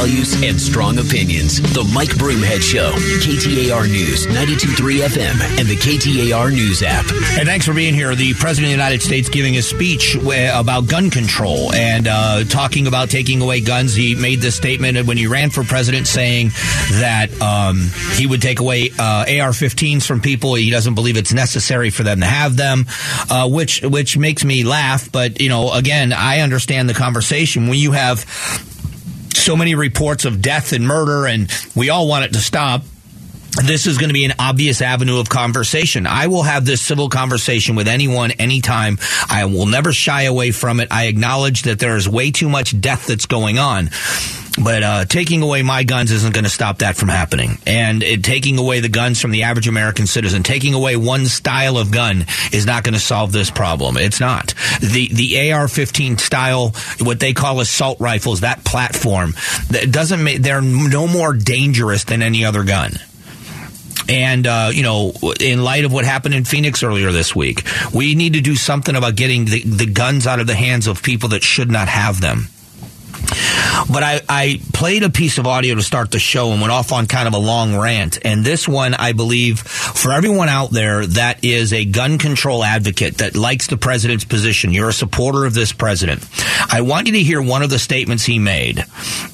values and strong opinions. The Mike Broomhead Show, KTAR News, 92.3 FM, and the KTAR News app. And thanks for being here. The President of the United States giving a speech about gun control and uh, talking about taking away guns. He made this statement when he ran for president saying that um, he would take away uh, AR-15s from people. He doesn't believe it's necessary for them to have them, uh, which which makes me laugh. But you know, again, I understand the conversation when you have so many reports of death and murder, and we all want it to stop this is going to be an obvious avenue of conversation. I will have this civil conversation with anyone, anytime. I will never shy away from it. I acknowledge that there is way too much death that's going on. But uh, taking away my guns isn't going to stop that from happening. And it, taking away the guns from the average American citizen, taking away one style of gun is not going to solve this problem. It's not. The the AR-15 style, what they call assault rifles, that platform, that doesn't make they're no more dangerous than any other gun. And, uh, you know, in light of what happened in Phoenix earlier this week, we need to do something about getting the, the guns out of the hands of people that should not have them. But I, I played a piece of audio to start the show and went off on kind of a long rant. And this one, I believe, for everyone out there that is a gun control advocate that likes the president's position, you're a supporter of this president. I want you to hear one of the statements he made.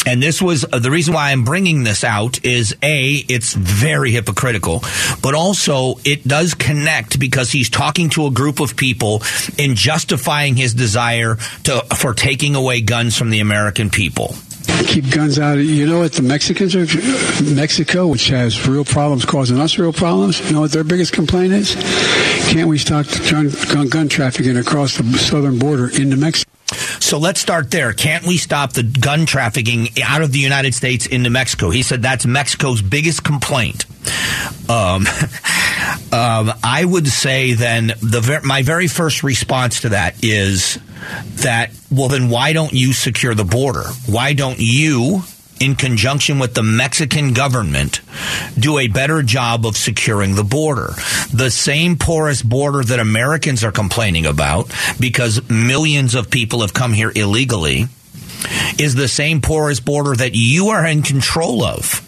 And this was uh, the reason why I'm bringing this out is A, it's very hypocritical, but also it does connect because he's talking to a group of people in justifying his desire to, for taking away guns from the American people keep guns out. You know what the Mexicans are, Mexico, which has real problems causing us real problems. You know what their biggest complaint is? Can't we stop gun, gun, gun trafficking across the southern border into Mexico? So let's start there. Can't we stop the gun trafficking out of the United States into Mexico? He said that's Mexico's biggest complaint. Um, um, I would say then the my very first response to that is that well then why don't you secure the border? Why don't you in conjunction with the Mexican government, do a better job of securing the border. The same porous border that Americans are complaining about because millions of people have come here illegally is the same porous border that you are in control of.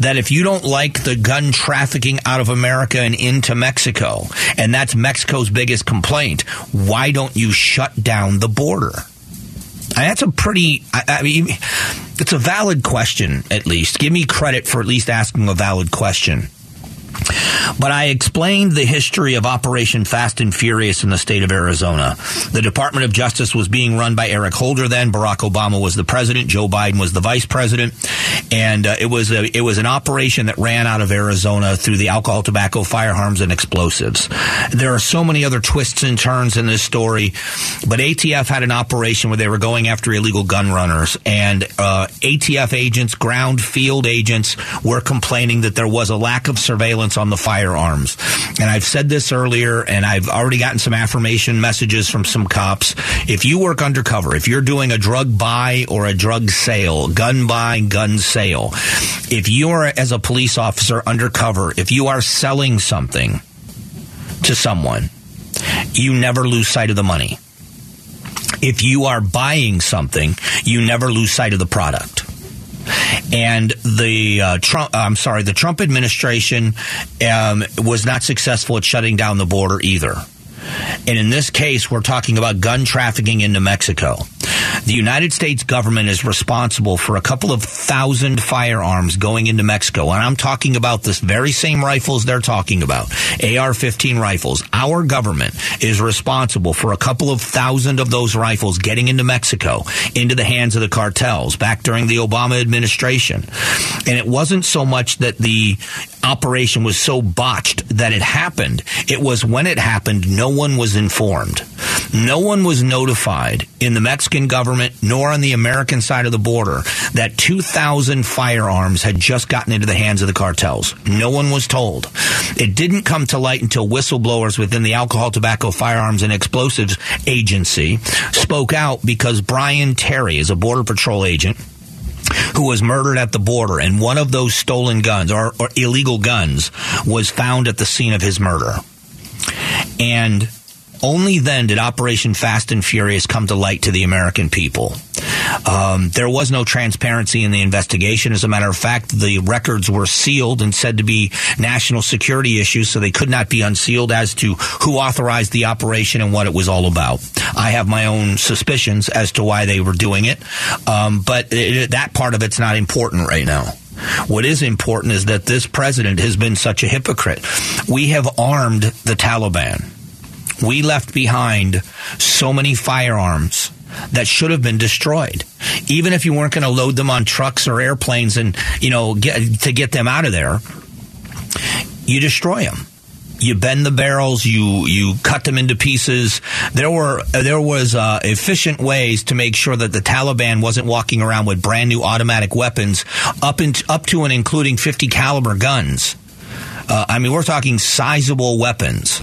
That if you don't like the gun trafficking out of America and into Mexico, and that's Mexico's biggest complaint, why don't you shut down the border? that's a pretty, I, I mean, it's a valid question, at least. Give me credit for at least asking a valid question. But I explained the history of Operation Fast and Furious in the state of Arizona. The Department of Justice was being run by Eric Holder then. Barack Obama was the president. Joe Biden was the vice president. And uh, it was a, it was an operation that ran out of Arizona through the alcohol, tobacco, firearms, and explosives. There are so many other twists and turns in this story, but ATF had an operation where they were going after illegal gun runners, and uh, ATF agents, ground field agents, were complaining that there was a lack of surveillance on the firearms. And I've said this earlier, and I've already gotten some affirmation messages from some cops. If you work undercover, if you're doing a drug buy or a drug sale, gun buy, gun sale, if you are as a police officer undercover, if you are selling something to someone, you never lose sight of the money. If you are buying something, you never lose sight of the product and the uh, Trump, I'm sorry, the Trump administration um, was not successful at shutting down the border either. And in this case, we're talking about gun trafficking into Mexico. The United States government is responsible for a couple of thousand firearms going into Mexico. And I'm talking about this very same rifles they're talking about, AR 15 rifles. Our government is responsible for a couple of thousand of those rifles getting into Mexico, into the hands of the cartels back during the Obama administration. And it wasn't so much that the operation was so botched that it happened. It was when it happened, no one was informed. No one was notified in the Mexican government nor on the American side of the border that 2,000 firearms had just gotten into the hands of the cartels. No one was told. It didn't come to light until whistleblowers within the Alcohol, Tobacco, Firearms, and Explosives Agency spoke out because Brian Terry is a Border Patrol agent who was murdered at the border, and one of those stolen guns or, or illegal guns was found at the scene of his murder. And only then did Operation Fast and Furious come to light to the American people. Um, there was no transparency in the investigation. As a matter of fact, the records were sealed and said to be national security issues, so they could not be unsealed as to who authorized the operation and what it was all about. I have my own suspicions as to why they were doing it, um, but it, that part of it's not important right now. What is important is that this president has been such a hypocrite. We have armed the Taliban. We left behind so many firearms that should have been destroyed. Even if you weren't going to load them on trucks or airplanes and, you know, get, to get them out of there, you destroy them you bend the barrels, you you cut them into pieces. There were there was uh, efficient ways to make sure that the Taliban wasn't walking around with brand new automatic weapons up in, up to and including 50 caliber guns. Uh, I mean, we're talking sizable weapons,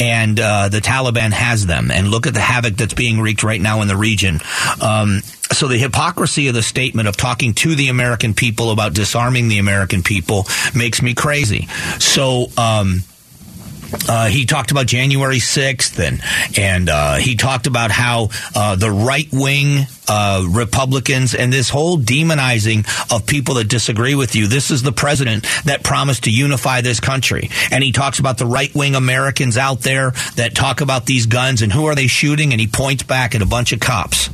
and uh, the Taliban has them. And look at the havoc that's being wreaked right now in the region. Um, so the hypocrisy of the statement of talking to the American people about disarming the American people makes me crazy. So. Um, uh, he talked about January 6th and, and uh, he talked about how uh, the right wing uh, Republicans and this whole demonizing of people that disagree with you. This is the president that promised to unify this country. And he talks about the right wing Americans out there that talk about these guns and who are they shooting? And he points back at a bunch of cops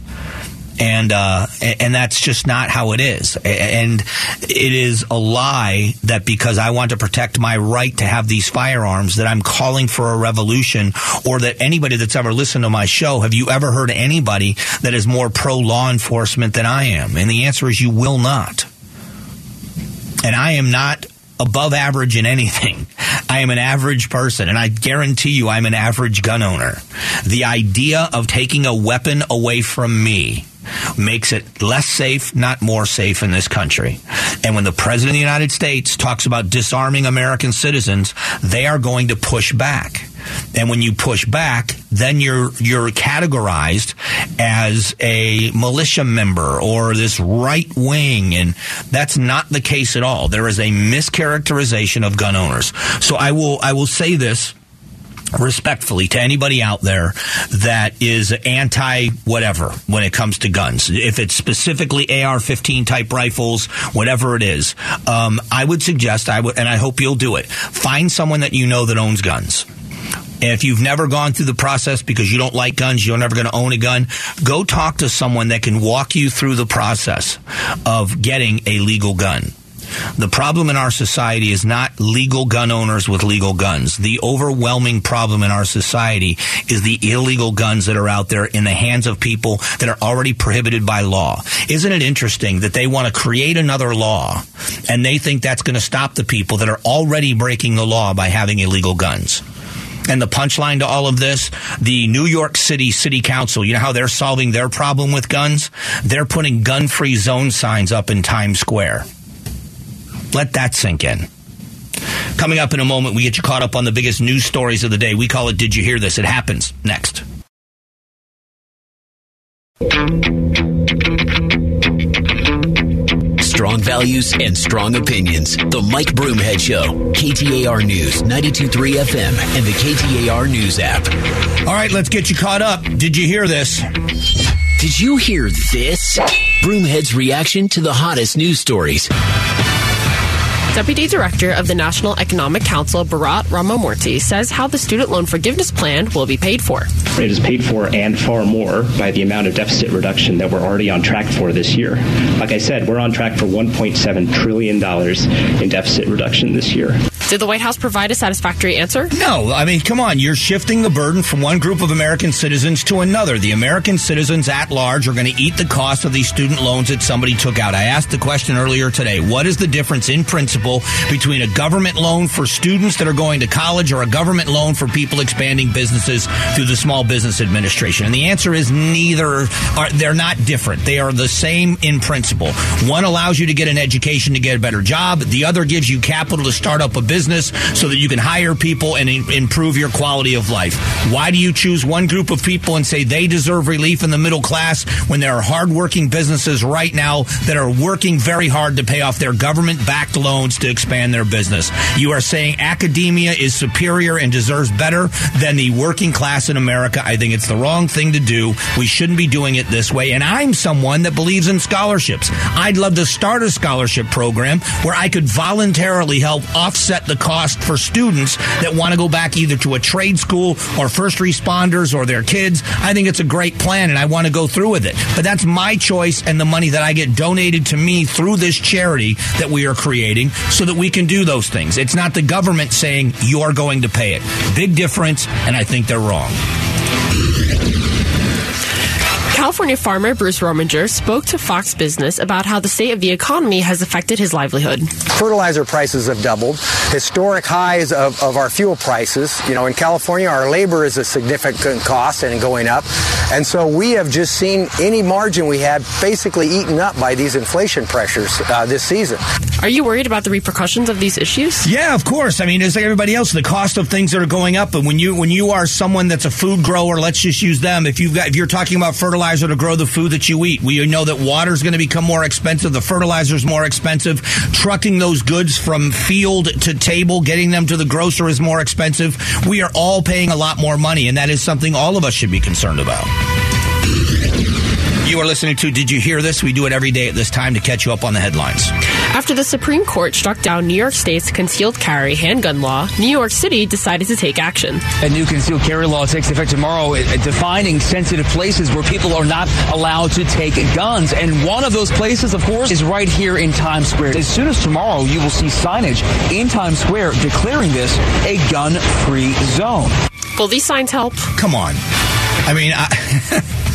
and uh, and that's just not how it is. And it is a lie that because I want to protect my right to have these firearms, that I'm calling for a revolution, or that anybody that's ever listened to my show, have you ever heard anybody that is more pro law enforcement than I am? And the answer is you will not. And I am not above average in anything. I am an average person, and I guarantee you I'm an average gun owner. The idea of taking a weapon away from me makes it less safe, not more safe in this country. And when the President of the United States talks about disarming American citizens, they are going to push back. And when you push back, then you're you're categorized as a militia member or this right wing, and that's not the case at all. There is a mischaracterization of gun owners. So I will I will say this respectfully to anybody out there that is anti whatever when it comes to guns. If it's specifically AR 15 type rifles, whatever it is, um, I would suggest, I would, and I hope you'll do it, find someone that you know that owns guns. If you've never gone through the process because you don't like guns, you're never going to own a gun, go talk to someone that can walk you through the process of getting a legal gun. The problem in our society is not legal gun owners with legal guns. The overwhelming problem in our society is the illegal guns that are out there in the hands of people that are already prohibited by law. Isn't it interesting that they want to create another law and they think that's going to stop the people that are already breaking the law by having illegal guns? And the punchline to all of this, the New York City City Council, you know how they're solving their problem with guns? They're putting gun free zone signs up in Times Square. Let that sink in. Coming up in a moment, we get you caught up on the biggest news stories of the day. We call it Did You Hear This? It happens next. Strong values and strong opinions. The Mike Broomhead Show. KTAR News, 923 FM, and the KTAR News app. All right, let's get you caught up. Did you hear this? Did you hear this? Broomhead's reaction to the hottest news stories. Deputy Director of the National Economic Council, Bharat Ramamurti, says how the student loan forgiveness plan will be paid for. It is paid for and far more by the amount of deficit reduction that we're already on track for this year. Like I said, we're on track for $1.7 trillion in deficit reduction this year. Did the White House provide a satisfactory answer? No. I mean, come on. You're shifting the burden from one group of American citizens to another. The American citizens at large are going to eat the cost of these student loans that somebody took out. I asked the question earlier today. What is the difference in principle between a government loan for students that are going to college or a government loan for people expanding businesses through the Small Business Administration? And the answer is neither are, they're not different. They are the same in principle. One allows you to get an education to get a better job. The other gives you capital to start up a business business so that you can hire people and improve your quality of life. Why do you choose one group of people and say they deserve relief in the middle class when there are hardworking businesses right now that are working very hard to pay off their government backed loans to expand their business? You are saying academia is superior and deserves better than the working class in America. I think it's the wrong thing to do. We shouldn't be doing it this way. And I'm someone that believes in scholarships. I'd love to start a scholarship program where I could voluntarily help offset the cost for students that want to go back either to a trade school or first responders or their kids. I think it's a great plan and I want to go through with it. But that's my choice and the money that I get donated to me through this charity that we are creating so that we can do those things. It's not the government saying you're going to pay it. Big difference, and I think they're wrong. California farmer Bruce Rominger spoke to Fox Business about how the state of the economy has affected his livelihood. Fertilizer prices have doubled, historic highs of, of our fuel prices. You know, in California, our labor is a significant cost and going up. And so we have just seen any margin we had basically eaten up by these inflation pressures uh, this season. Are you worried about the repercussions of these issues? Yeah, of course. I mean, it's like everybody else, the cost of things that are going up. And when you when you are someone that's a food grower, let's just use them. If you've got if you're talking about fertilizer fertilizer to grow the food that you eat. We know that water is going to become more expensive. The fertilizer is more expensive. Trucking those goods from field to table, getting them to the grocer is more expensive. We are all paying a lot more money, and that is something all of us should be concerned about. You are listening to Did You Hear This? We do it every day at this time to catch you up on the headlines. After the Supreme Court struck down New York State's concealed carry handgun law, New York City decided to take action. A new concealed carry law takes effect tomorrow, uh, defining sensitive places where people are not allowed to take guns. And one of those places, of course, is right here in Times Square. As soon as tomorrow, you will see signage in Times Square declaring this a gun free zone. Will these signs help? Come on. I mean, I.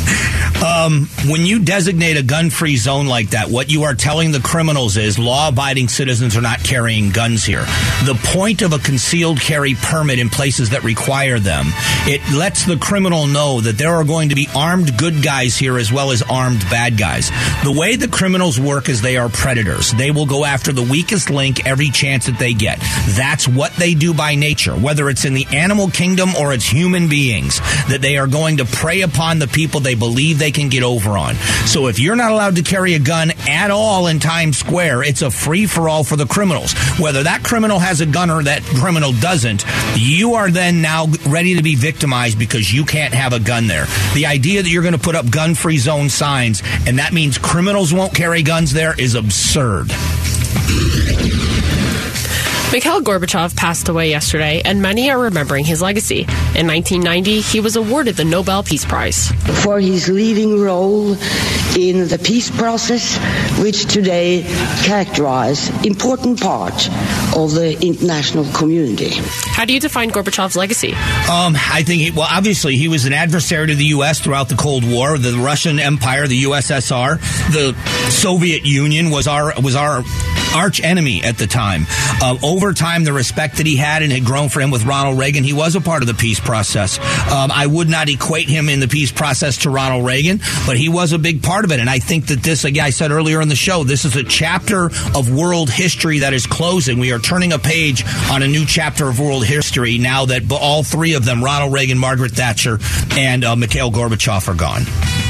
Um, when you designate a gun free zone like that, what you are telling the criminals is law abiding citizens are not carrying guns here. The point of a concealed carry permit in places that require them, it lets the criminal know that there are going to be armed good guys here as well as armed bad guys. The way the criminals work is they are predators. They will go after the weakest link every chance that they get. That's what they do by nature, whether it's in the animal kingdom or it's human beings, that they are going to prey upon the people they believe they can get over on. So if you're not allowed to carry a gun at all in Times Square, it's a free for all for the criminals. Whether that criminal has a gun or that criminal doesn't, you are then now ready to be victimized because you can't have a gun there. The idea that you're going to put up gun free zone signs and that means criminals won't carry guns there is absurd. Mikhail Gorbachev passed away yesterday, and many are remembering his legacy. In 1990, he was awarded the Nobel Peace Prize. For his leading role in the peace process, which today characterize important part of the international community. How do you define Gorbachev's legacy? Um, I think, he, well, obviously, he was an adversary to the U.S. throughout the Cold War. The Russian Empire, the USSR, the Soviet Union was our was our arch enemy at the time. Uh, over time, the respect that he had and had grown for him with Ronald Reagan, he was a part of the peace process. Um, I would not equate him in the peace process to Ronald Reagan, but he was a big part of it. And I think that this, again, I said earlier in the show, this is a chapter of world history that is closing. We are turning a page on a new chapter of world history now that all three of them, Ronald Reagan, Margaret Thatcher, and uh, Mikhail Gorbachev, are gone.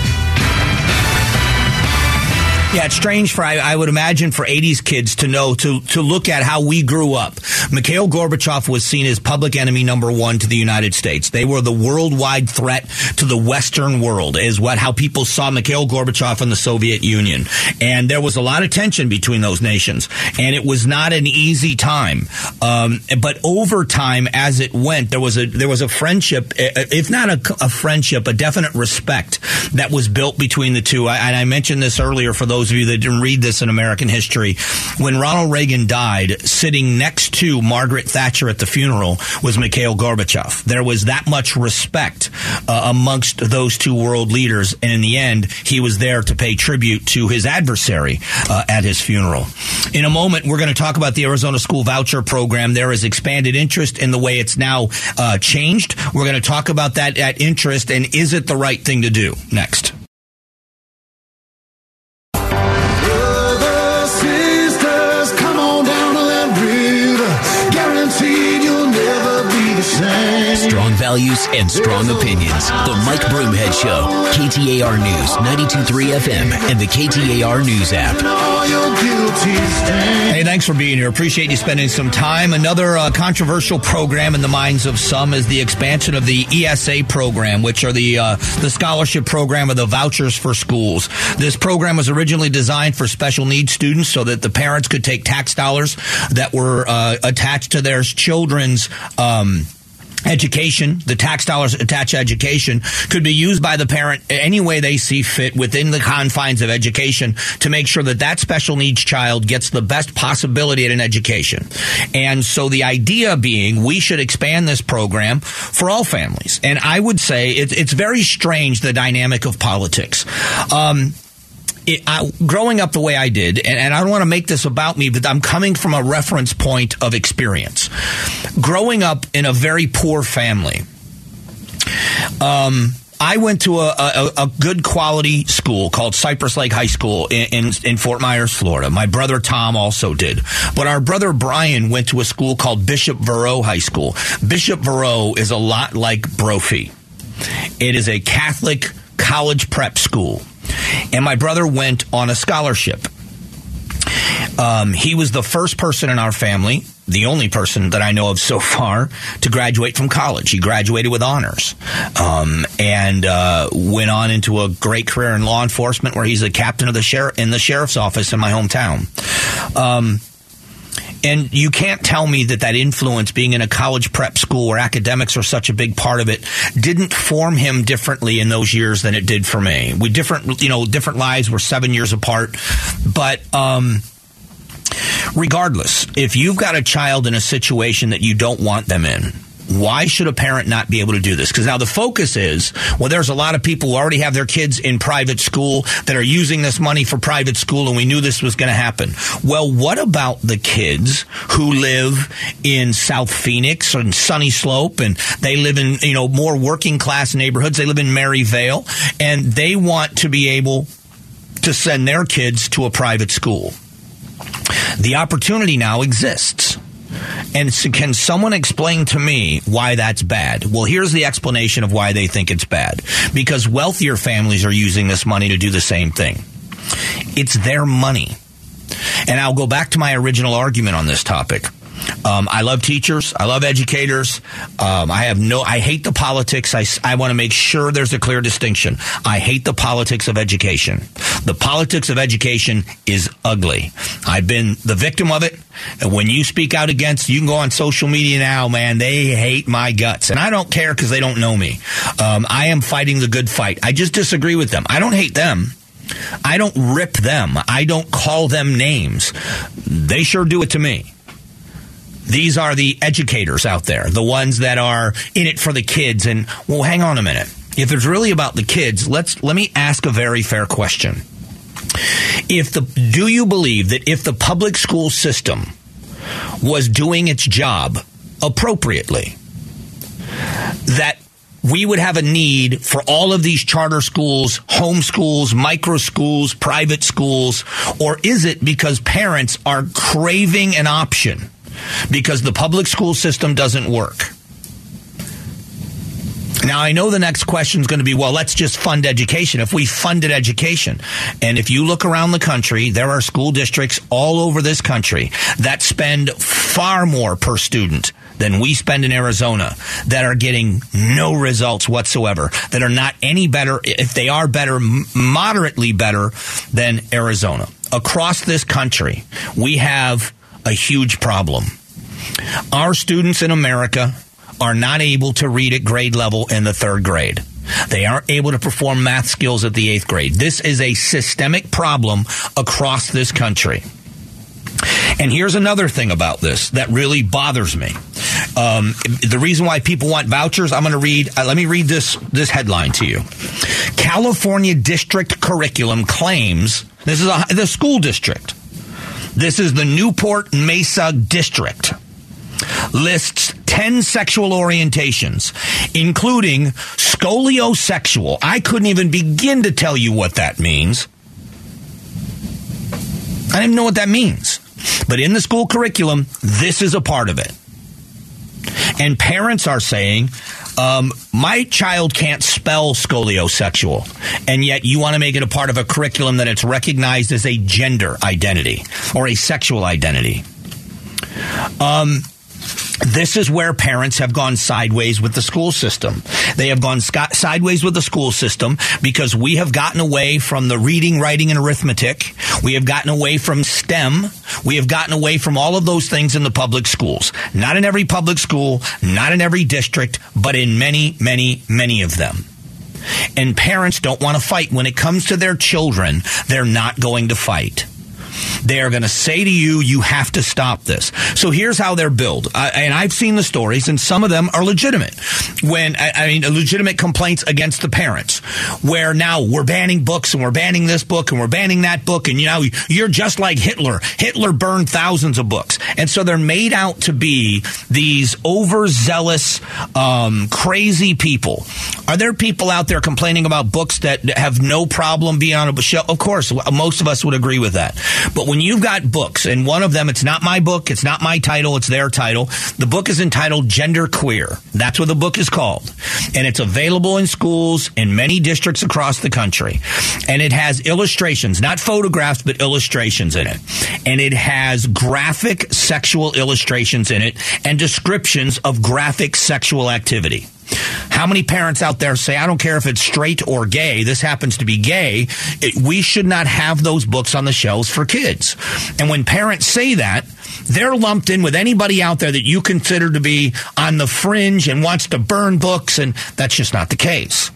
Yeah, it's strange for I, I, would imagine for '80s kids to know to to look at how we grew up. Mikhail Gorbachev was seen as public enemy number one to the United States. They were the worldwide threat to the Western world, is what how people saw Mikhail Gorbachev and the Soviet Union, and there was a lot of tension between those nations, and it was not an easy time. Um, but over time, as it went, there was a there was a friendship, if not a, a friendship, a definite respect that was built between the two. I, and I mentioned this earlier for those those of you that didn't read this in American history, when Ronald Reagan died, sitting next to Margaret Thatcher at the funeral was Mikhail Gorbachev. There was that much respect uh, amongst those two world leaders, and in the end, he was there to pay tribute to his adversary uh, at his funeral. In a moment, we're going to talk about the Arizona School Voucher Program. There is expanded interest in the way it's now uh, changed. We're going to talk about that, at interest and is it the right thing to do next. Strong values and strong opinions. The Mike Broomhead Show. KTAR News, 92.3 FM, and the KTAR News app. Hey, thanks for being here. Appreciate you spending some time. Another uh, controversial program in the minds of some is the expansion of the ESA program, which are the uh, the scholarship program of the vouchers for schools. This program was originally designed for special needs students so that the parents could take tax dollars that were uh, attached to their children's. Um, education, the tax dollars attached to education, could be used by the parent any way they see fit within the confines of education to make sure that that special needs child gets the best possibility at an education. And so the idea being we should expand this program for all families. And I would say it, it's very strange the dynamic of politics. Um, it, I, growing up the way I did, and, and I don't want to make this about me, but I'm coming from a reference point of experience. Growing up in a very poor family, um, I went to a, a, a, good quality school called Cypress Lake High School in, in, in, Fort Myers, Florida. My brother Tom also did. But our brother Brian went to a school called Bishop Verot High School. Bishop Verot is a lot like Brophy. It is a Catholic college prep school and my brother went on a scholarship. Um, he was the first person in our family, the only person that I know of so far, to graduate from college. He graduated with honors um, and uh, went on into a great career in law enforcement, where he's a captain of the sheriff in the sheriff's office in my hometown. Um, and you can't tell me that that influence, being in a college prep school where academics are such a big part of it, didn't form him differently in those years than it did for me. We different, you know, different lives were seven years apart, but. Um, regardless, if you've got a child in a situation that you don't want them in, why should a parent not be able to do this? Because now the focus is, well, there's a lot of people who already have their kids in private school that are using this money for private school, and we knew this was going to happen. Well, what about the kids who live in South Phoenix and Sunny Slope, and they live in, you know, more working class neighborhoods? They live in Maryvale, and they want to be able to send their kids to a private school. The opportunity now exists. And can someone explain to me why that's bad? Well, here's the explanation of why they think it's bad. Because wealthier families are using this money to do the same thing. It's their money. And I'll go back to my original argument on this topic. Um, I love teachers. I love educators. Um, I have no. I hate the politics. I, I want to make sure there's a clear distinction. I hate the politics of education. The politics of education is ugly. I've been the victim of it. And when you speak out against, you can go on social media now, man. They hate my guts, and I don't care because they don't know me. Um, I am fighting the good fight. I just disagree with them. I don't hate them. I don't rip them. I don't call them names. They sure do it to me. These are the educators out there, the ones that are in it for the kids. And well, hang on a minute. If it's really about the kids, let's let me ask a very fair question. If the do you believe that if the public school system was doing its job appropriately, that we would have a need for all of these charter schools, home schools, micro schools, private schools, or is it because parents are craving an option because the public school system doesn't work. Now, I know the next question is going to be, well, let's just fund education. If we funded education, and if you look around the country, there are school districts all over this country that spend far more per student than we spend in Arizona that are getting no results whatsoever, that are not any better, if they are better, moderately better than Arizona. Across this country, we have a huge problem. Our students in America are not able to read at grade level in the third grade. They aren't able to perform math skills at the eighth grade. This is a systemic problem across this country. And here's another thing about this that really bothers me. Um, the reason why people want vouchers, I'm going to read. Uh, let me read this this headline to you. California district curriculum claims this is a, the school district this is the Newport Mesa District. Lists 10 sexual orientations, including skoliosexual. I couldn't even begin to tell you what that means. I didn't know what that means. But in the school curriculum, this is a part of it. And parents are saying, um, my child can't spell skoliosexual, and yet you want to make it a part of a curriculum that it's recognized as a gender identity or a sexual identity. Um, this is where parents have gone sideways with the school system. They have gone sideways with the school system because we have gotten away from the reading, writing, and arithmetic. We have gotten away from STEM. We have gotten away from all of those things in the public schools. Not in every public school, not in every district, but in many, many, many of them. And parents don't want to fight. When it comes to their children, they're not going to fight. They are going to say to you, you have to stop this. So here's how they're billed. And I've seen the stories, and some of them are legitimate. When, I, I mean, legitimate complaints against the parents, where now we're banning books and we're banning this book and we're banning that book, and you know, you're just like Hitler. Hitler burned thousands of books. And so they're made out to be these overzealous, um, crazy people. Are there people out there complaining about books that have no problem being on a shelf? Of course, most of us would agree with that. But when you've got books, and one of them, it's not my book, it's not my title, it's their title. The book is entitled Gender Queer. That's what the book is called. And it's available in schools in many districts across the country. And it has illustrations, not photographs, but illustrations in it. And it has graphic sexual illustrations in it and descriptions of graphic sexual activity. How many parents out there say, I don't care if it's straight or gay, this happens to be gay, it, we should not have those books on the shelves for kids. And when parents say that, they're lumped in with anybody out there that you consider to be on the fringe and wants to burn books, and that's just not the case.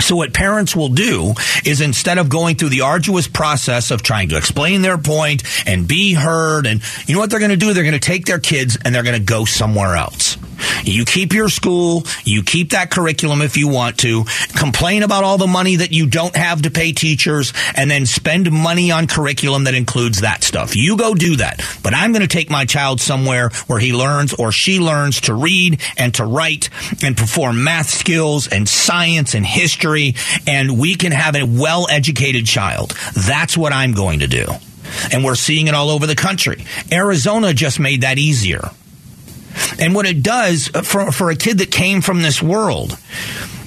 So what parents will do is instead of going through the arduous process of trying to explain their point and be heard and you know what they're going to do? They're going to take their kids and they're going to go somewhere else. You keep your school, you keep that curriculum if you want to, complain about all the money that you don't have to pay teachers, and then spend money on curriculum that includes that stuff. You go do that. But I'm going to take my child somewhere where he learns or she learns to read and to write and perform math skills and science and history, and we can have a well educated child. That's what I'm going to do. And we're seeing it all over the country. Arizona just made that easier. And what it does uh, for, for a kid that came from this world,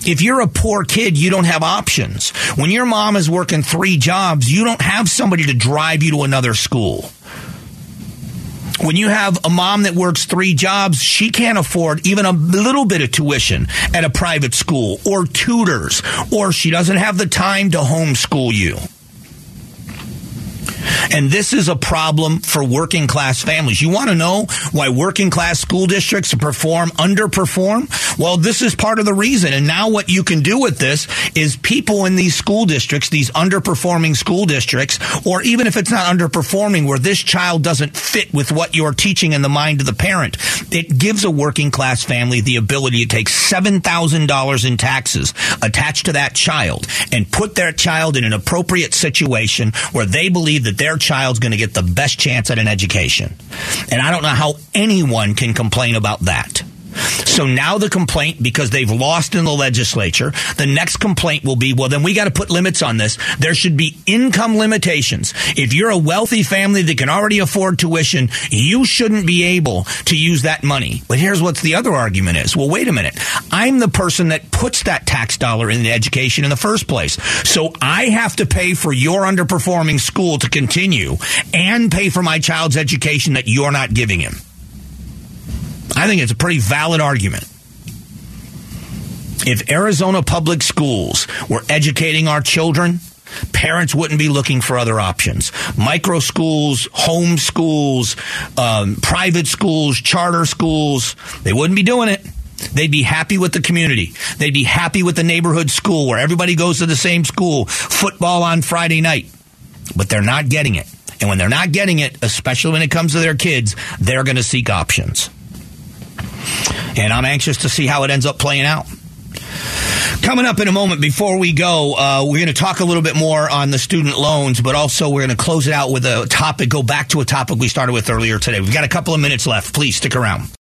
if you're a poor kid, you don't have options. When your mom is working three jobs, you don't have somebody to drive you to another school. When you have a mom that works three jobs, she can't afford even a little bit of tuition at a private school or tutors, or she doesn't have the time to homeschool you. And this is a problem for working class families. You want to know why working class school districts perform, underperform? Well, this is part of the reason. And now what you can do with this is people in these school districts, these underperforming school districts, or even if it's not underperforming, where this child doesn't fit with what you're teaching in the mind of the parent, it gives a working class family the ability to take $7,000 in taxes attached to that child and put their child in an appropriate situation where they believe that their child's going to get the best chance at an education. And I don't know how anyone can complain about that. So now the complaint, because they've lost in the legislature, the next complaint will be, well, then we got to put limits on this. There should be income limitations. If you're a wealthy family that can already afford tuition, you shouldn't be able to use that money. But here's what the other argument is. Well, wait a minute. I'm the person that puts that tax dollar in education in the first place. So I have to pay for your underperforming school to continue and pay for my child's education that you're not giving him. I think it's a pretty valid argument. If Arizona public schools were educating our children, parents wouldn't be looking for other options. Micro schools, home schools, um, private schools, charter schools, they wouldn't be doing it. They'd be happy with the community. They'd be happy with the neighborhood school where everybody goes to the same school, football on Friday night. But they're not getting it. And when they're not getting it, especially when it comes to their kids, they're going to seek options. And I'm anxious to see how it ends up playing out. Coming up in a moment, before we go, uh, we're going to talk a little bit more on the student loans, but also we're going to close it out with a topic, go back to a topic we started with earlier today. We've got a couple of minutes left. Please stick around.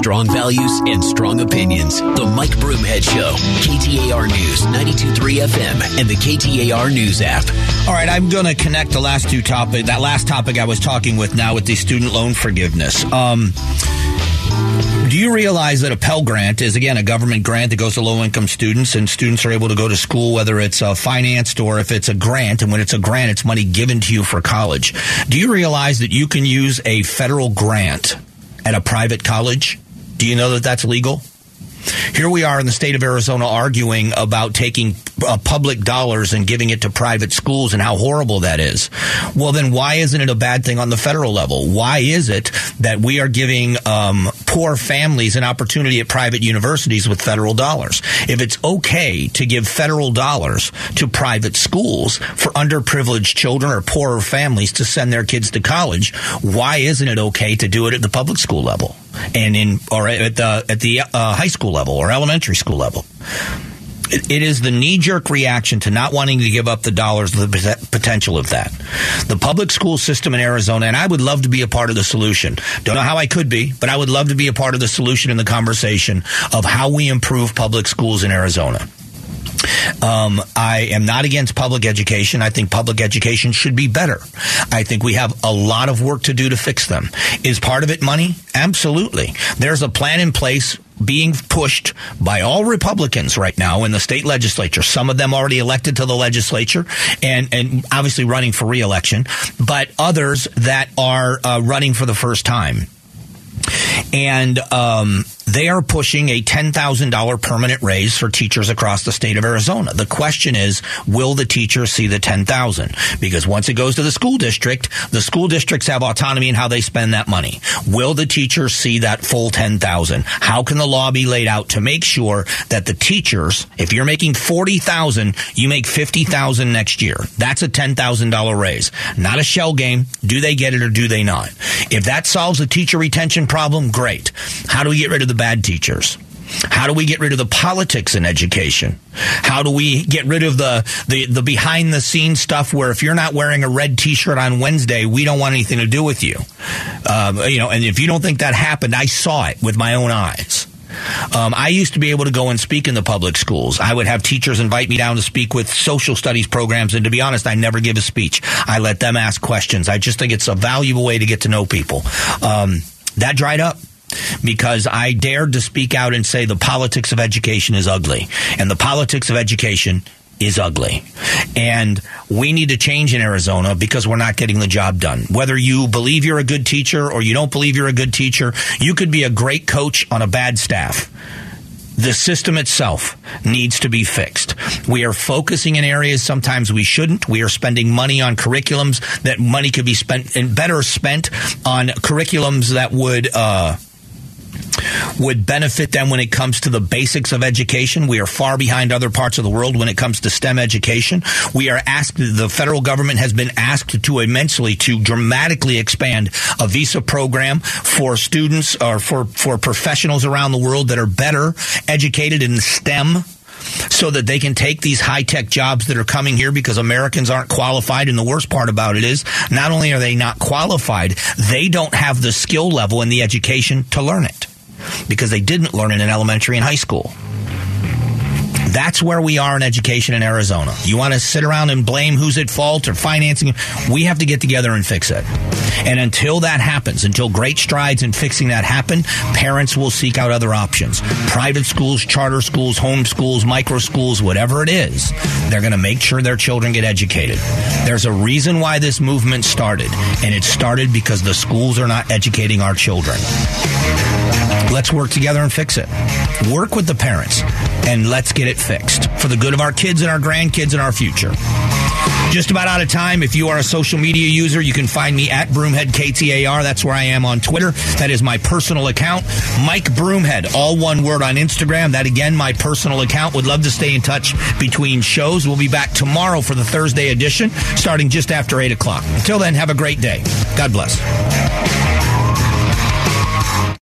Strong values and strong opinions. The Mike Broomhead Show, KTAR News, 92.3 FM, and the KTAR News app. All right, I'm going to connect the last two topic. That last topic I was talking with now with the student loan forgiveness. Um, do you realize that a Pell Grant is, again, a government grant that goes to low income students, and students are able to go to school whether it's uh, financed or if it's a grant? And when it's a grant, it's money given to you for college. Do you realize that you can use a federal grant at a private college? Do you know that that's legal? Here we are in the state of Arizona arguing about taking uh, public dollars and giving it to private schools and how horrible that is. Well, then why isn't it a bad thing on the federal level? Why is it that we are giving um, poor families an opportunity at private universities with federal dollars? If it's okay to give federal dollars to private schools for underprivileged children or poorer families to send their kids to college, why isn't it okay to do it at the public school level? And in or at the at the uh, high school level or elementary school level. It, it is the knee jerk reaction to not wanting to give up the dollars, the potential of that. The public school system in Arizona, and I would love to be a part of the solution. Don't know how I could be, but I would love to be a part of the solution in the conversation of how we improve public schools in Arizona. Um, I am not against public education. I think public education should be better. I think we have a lot of work to do to fix them. Is part of it money? Absolutely. There's a plan in place being pushed by all Republicans right now in the state legislature. Some of them already elected to the legislature and, and obviously running for reelection, but others that are uh, running for the first time. And um, they are pushing a $10,000 permanent raise for teachers across the state of Arizona. The question is, will the teachers see the 10,000? Because once it goes to the school district, the school districts have autonomy in how they spend that money. Will the teachers see that full 10,000? How can the law be laid out to make sure that the teachers, if you're making 40,000, you make 50,000 next year? That's a $10,000 raise. Not a shell game. Do they get it or do they not? If that solves the teacher retention problem, great. How do we get rid of the bad teachers? How do we get rid of the politics in education? How do we get rid of the, the, the behind the scenes stuff where if you're not wearing a red t-shirt on Wednesday, we don't want anything to do with you? Um, you know, and if you don't think that happened, I saw it with my own eyes. Um, I used to be able to go and speak in the public schools. I would have teachers invite me down to speak with social studies programs, and to be honest, I never give a speech. I let them ask questions. I just think it's a valuable way to get to know people. Um, that dried up because I dared to speak out and say the politics of education is ugly. And the politics of education is ugly. And we need to change in Arizona because we're not getting the job done. Whether you believe you're a good teacher or you don't believe you're a good teacher, you could be a great coach on a bad staff. The system itself needs to be fixed. We are focusing in areas sometimes we shouldn't. We are spending money on curriculums that money could be spent and better spent on curriculums that would, uh, would benefit them when it comes to the basics of education. We are far behind other parts of the world when it comes to STEM education. We are asked, the federal government has been asked to immensely to dramatically expand a visa program for students or for, for professionals around the world that are better educated in STEM so that they can take these high tech jobs that are coming here because Americans aren't qualified. And the worst part about it is not only are they not qualified, they don't have the skill level and the education to learn it because they didn't learn it in elementary and high school. That's where we are in education in Arizona. You want to sit around and blame who's at fault or financing? We have to get together and fix it. And until that happens, until great strides in fixing that happen, parents will seek out other options. Private schools, charter schools, home schools, micro schools, whatever it is, they're going to make sure their children get educated. There's a reason why this movement started, and it started because the schools are not educating our children. Let's work together and fix it. Work with the parents and let's get it fixed for the good of our kids and our grandkids and our future. Just about out of time. If you are a social media user, you can find me at Broomhead KTAR. That's where I am on Twitter. That is my personal account. Mike Broomhead, all one word on Instagram. That again, my personal account. Would love to stay in touch between shows. We'll be back tomorrow for the Thursday edition, starting just after 8 o'clock. Until then, have a great day. God bless.